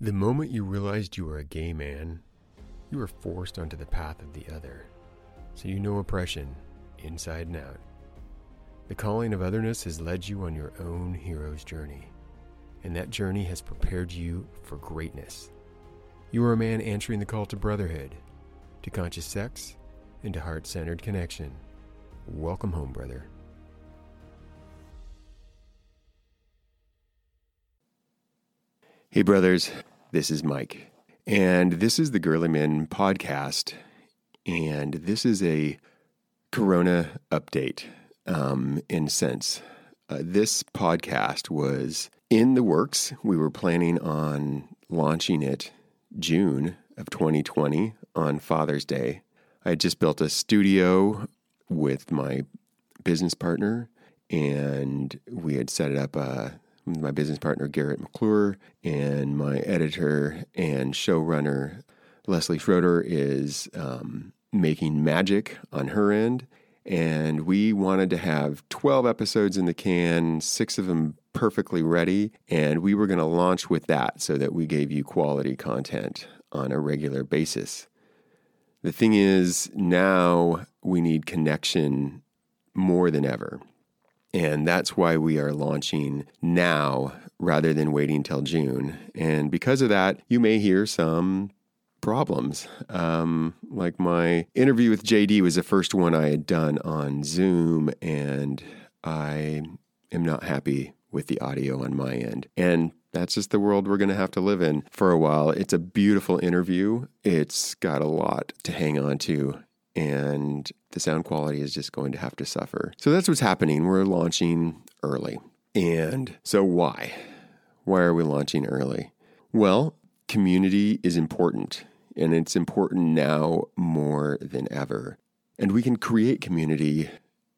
The moment you realized you were a gay man, you were forced onto the path of the other. So you know oppression, inside and out. The calling of otherness has led you on your own hero's journey, and that journey has prepared you for greatness. You are a man answering the call to brotherhood, to conscious sex, and to heart centered connection. Welcome home, brother. Hey, brothers, this is Mike, and this is the Gerlemen podcast, and this is a Corona update um, in sense. Uh, this podcast was in the works. We were planning on launching it June of 2020 on Father's Day. I had just built a studio with my business partner, and we had set it up uh, my business partner Garrett McClure and my editor and showrunner Leslie Schroeder is um, making magic on her end. And we wanted to have 12 episodes in the can, six of them perfectly ready. And we were going to launch with that so that we gave you quality content on a regular basis. The thing is, now we need connection more than ever. And that's why we are launching now rather than waiting till June. And because of that, you may hear some problems. Um, like my interview with JD was the first one I had done on Zoom, and I am not happy with the audio on my end. And that's just the world we're going to have to live in for a while. It's a beautiful interview. It's got a lot to hang on to and the sound quality is just going to have to suffer. So that's what's happening. We're launching early. And so, why? Why are we launching early? Well, community is important, and it's important now more than ever. And we can create community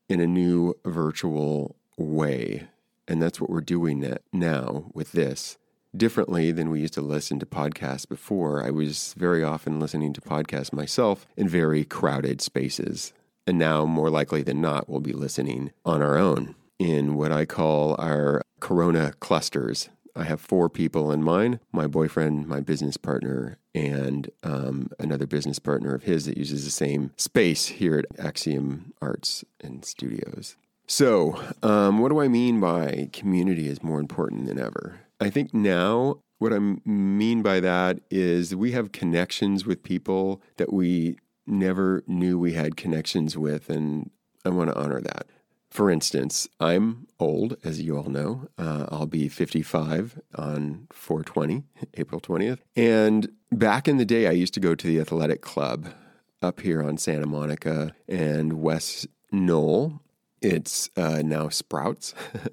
in a new virtual way. And that's what we're doing now with this differently than we used to listen to podcasts before. I was very often listening to podcasts myself in very crowded spaces. And now, more likely than not, we'll be listening on our own in what I call our Corona clusters. I have four people in mind my boyfriend, my business partner, and um, another business partner of his that uses the same space here at Axiom Arts and Studios. So, um, what do I mean by community is more important than ever? I think now what I mean by that is we have connections with people that we never knew we had connections with, and I want to honor that. For instance, I'm old, as you all know. Uh, I'll be 55 on 420, April 20th. And back in the day, I used to go to the athletic club up here on Santa Monica and West Knoll. It's uh, now Sprouts.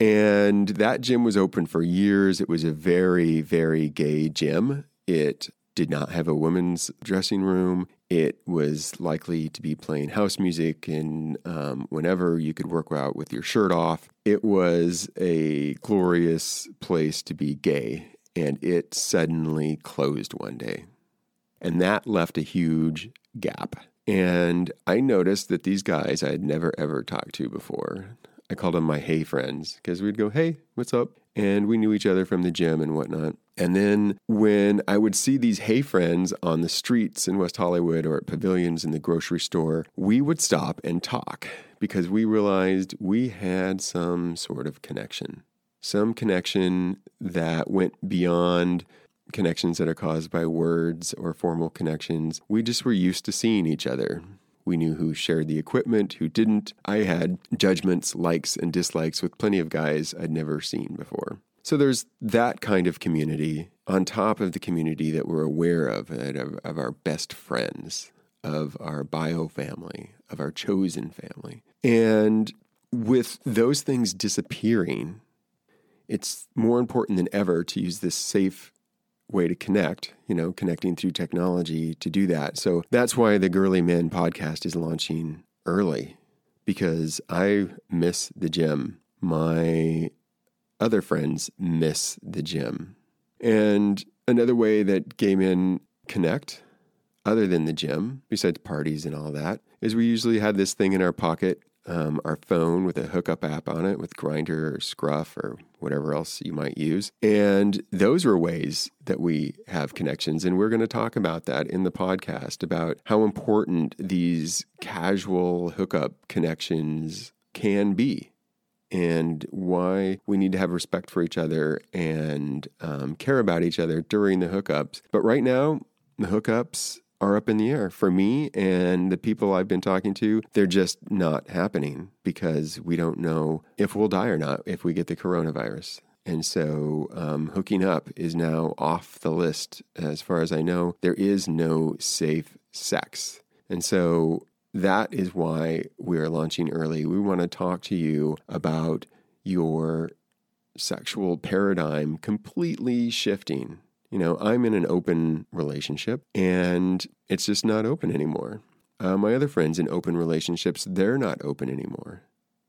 And that gym was open for years. It was a very, very gay gym. It did not have a women's dressing room. It was likely to be playing house music and um, whenever you could work out with your shirt off. It was a glorious place to be gay. And it suddenly closed one day. And that left a huge gap. And I noticed that these guys I had never ever talked to before I called them my hey friends because we'd go, hey, what's up? And we knew each other from the gym and whatnot. And then when I would see these hey friends on the streets in West Hollywood or at pavilions in the grocery store, we would stop and talk because we realized we had some sort of connection, some connection that went beyond connections that are caused by words or formal connections. We just were used to seeing each other. We knew who shared the equipment, who didn't. I had judgments, likes, and dislikes with plenty of guys I'd never seen before. So there's that kind of community on top of the community that we're aware of, of, of our best friends, of our bio family, of our chosen family. And with those things disappearing, it's more important than ever to use this safe way to connect, you know, connecting through technology to do that. So that's why the Gerlemen podcast is launching early because I miss the gym. My other friends miss the gym. And another way that gay men connect, other than the gym, besides parties and all that, is we usually had this thing in our pocket um, our phone with a hookup app on it with Grindr or Scruff or whatever else you might use. And those are ways that we have connections. And we're going to talk about that in the podcast about how important these casual hookup connections can be and why we need to have respect for each other and um, care about each other during the hookups. But right now, the hookups are up in the air for me and the people I've been talking to. They're just not happening because we don't know if we'll die or not if we get the coronavirus. And so um, hooking up is now off the list. As far as I know, there is no safe sex. And so that is why we are launching early. We want to talk to you about your sexual paradigm completely shifting. You know, I'm in an open relationship and it's just not open anymore. Uh, my other friends in open relationships, they're not open anymore.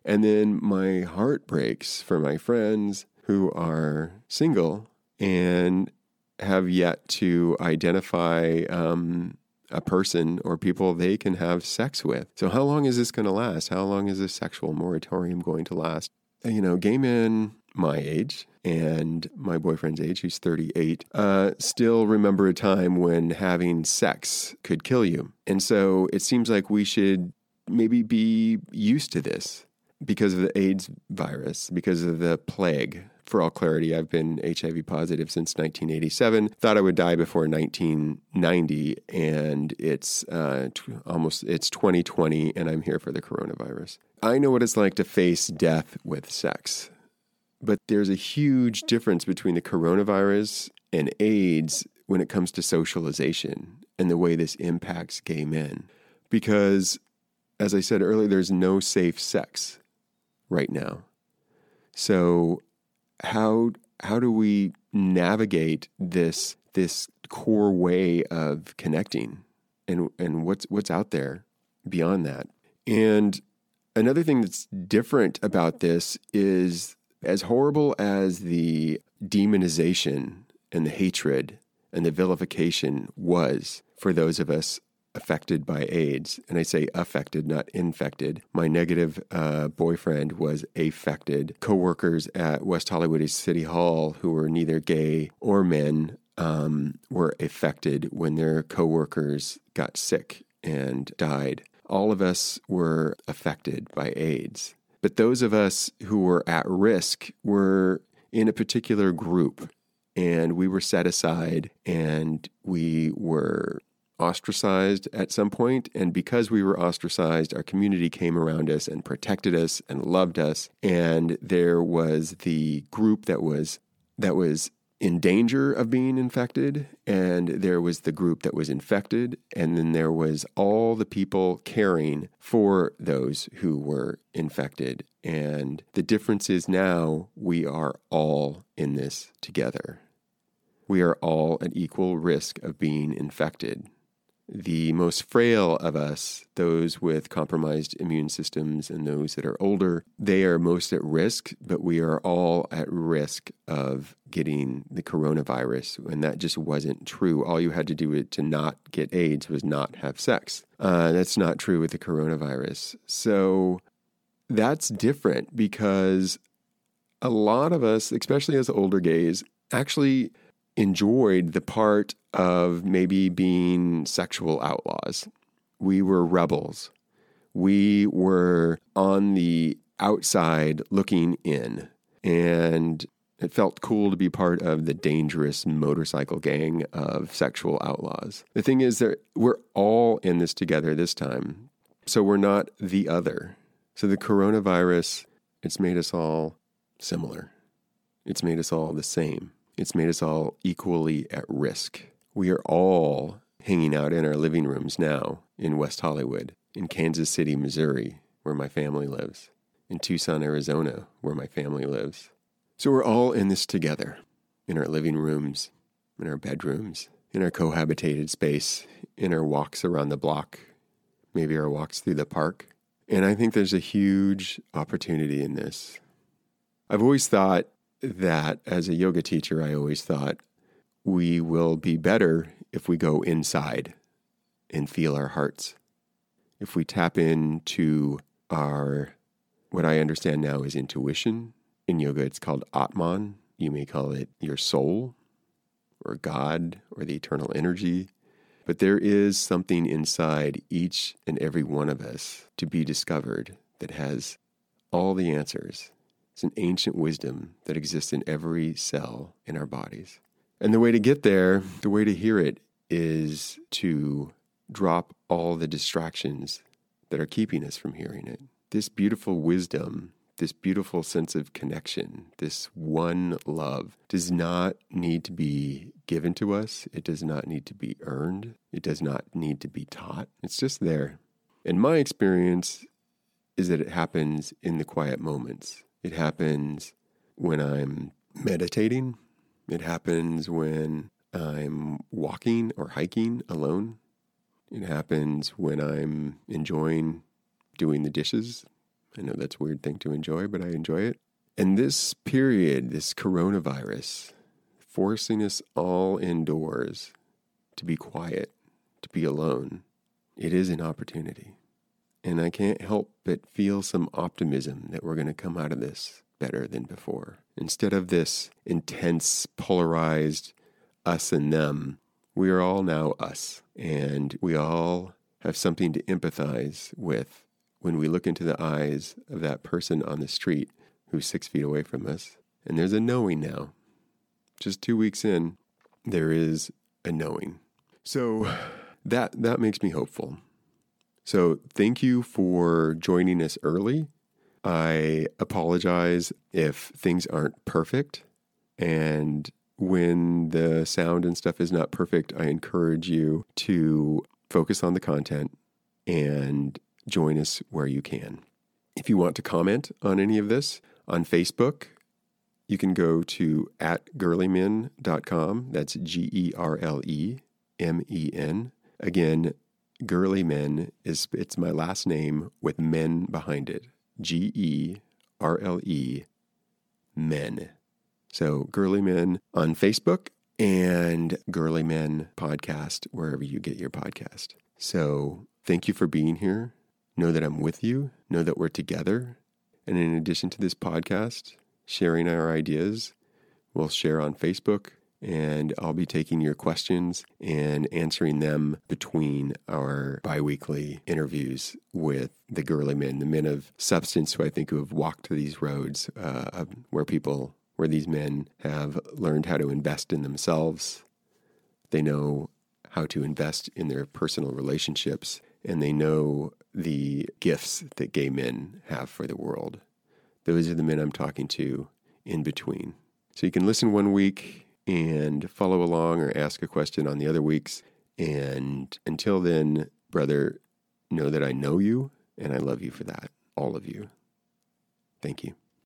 And then my heart breaks for my friends who are single and have yet to identify um, a person or people they can have sex with. So, how long is this going to last? How long is this sexual moratorium going to last? You know, gay men my age and my boyfriend's age, who's 38, uh, still remember a time when having sex could kill you. And so it seems like we should maybe be used to this because of the AIDS virus, because of the plague. For all clarity, I've been HIV positive since 1987. Thought I would die before 1990, and it's uh, t- almost it's 2020, and I'm here for the coronavirus. I know what it's like to face death with sex, but there's a huge difference between the coronavirus and AIDS when it comes to socialization and the way this impacts gay men, because as I said earlier, there's no safe sex right now. So how how do we navigate this this core way of connecting and and what's what's out there beyond that? And another thing that's different about this is as horrible as the demonization and the hatred and the vilification was for those of us affected by AIDS, and I say affected, not infected. My negative uh, boyfriend was affected. Coworkers at West Hollywood City Hall who were neither gay or men um, were affected when their coworkers got sick and died. All of us were affected by AIDS. But those of us who were at risk were in a particular group and we were set aside and we were ostracized at some point, and because we were ostracized, our community came around us and protected us and loved us. And there was the group that was that was in danger of being infected, and there was the group that was infected, and then there was all the people caring for those who were infected. And the difference is now we are all in this together. We are all at equal risk of being infected the most frail of us, those with compromised immune systems and those that are older, they are most at risk, but we are all at risk of getting the coronavirus. And that just wasn't true. All you had to do to not get AIDS was not have sex. Uh, that's not true with the coronavirus. So that's different because a lot of us, especially as older gays, actually enjoyed the part of maybe being sexual outlaws. We were rebels. We were on the outside looking in. And it felt cool to be part of the dangerous motorcycle gang of sexual outlaws. The thing is that we're all in this together this time. So we're not the other. So the coronavirus, it's made us all similar. It's made us all the same. It's made us all equally at risk. We are all hanging out in our living rooms now in West Hollywood, in Kansas City, Missouri, where my family lives, in Tucson, Arizona, where my family lives. So we're all in this together, in our living rooms, in our bedrooms, in our cohabitated space, in our walks around the block, maybe our walks through the park. And I think there's a huge opportunity in this. I've always thought that as a yoga teacher, I always thought we will be better if we go inside and feel our hearts. If we tap into our, what I understand now is intuition. In yoga, it's called Atman. You may call it your soul or God or the eternal energy. But there is something inside each and every one of us to be discovered that has all the answers. It's an ancient wisdom that exists in every cell in our bodies. And the way to get there, the way to hear it, is to drop all the distractions that are keeping us from hearing it. This beautiful wisdom, this beautiful sense of connection, this one love does not need to be given to us. It does not need to be earned. It does not need to be taught. It's just there. And my experience is that it happens in the quiet moments. It happens when I'm meditating. It happens when I'm walking or hiking alone. It happens when I'm enjoying doing the dishes. I know that's a weird thing to enjoy, but I enjoy it. And this period, this coronavirus, forcing us all indoors to be quiet, to be alone, it is an opportunity. And I can't help but feel some optimism that we're going to come out of this better than before. Instead of this intense, polarized us and them, we are all now us, and we all have something to empathize with when we look into the eyes of that person on the street who's six feet away from us. And there's a knowing now. Just two weeks in, there is a knowing. So that that makes me hopeful. So thank you for joining us early. I apologize if things aren't perfect. And when the sound and stuff is not perfect, I encourage you to focus on the content and join us where you can. If you want to comment on any of this on Facebook, you can go to at gerlemen.com. That's G E R L E M E N. Again, Gerle Men is it's my last name with men behind it. G E R L E Men. So Gerlemen on Facebook and Gerlemen podcast wherever you get your podcast. So thank you for being here. Know that I'm with you. Know that we're together. And in addition to this podcast, sharing our ideas, we'll share on Facebook and I'll be taking your questions and answering them between our biweekly interviews with the girly men, the men of substance who I think who have walked these roads uh, where people, where these men have learned how to invest in themselves. They know how to invest in their personal relationships, and they know the gifts that gay men have for the world. Those are the men I'm talking to in between. So you can listen one week and follow along or ask a question on the other weeks. And until then, brother, know that I know you and I love you for that, all of you. Thank you.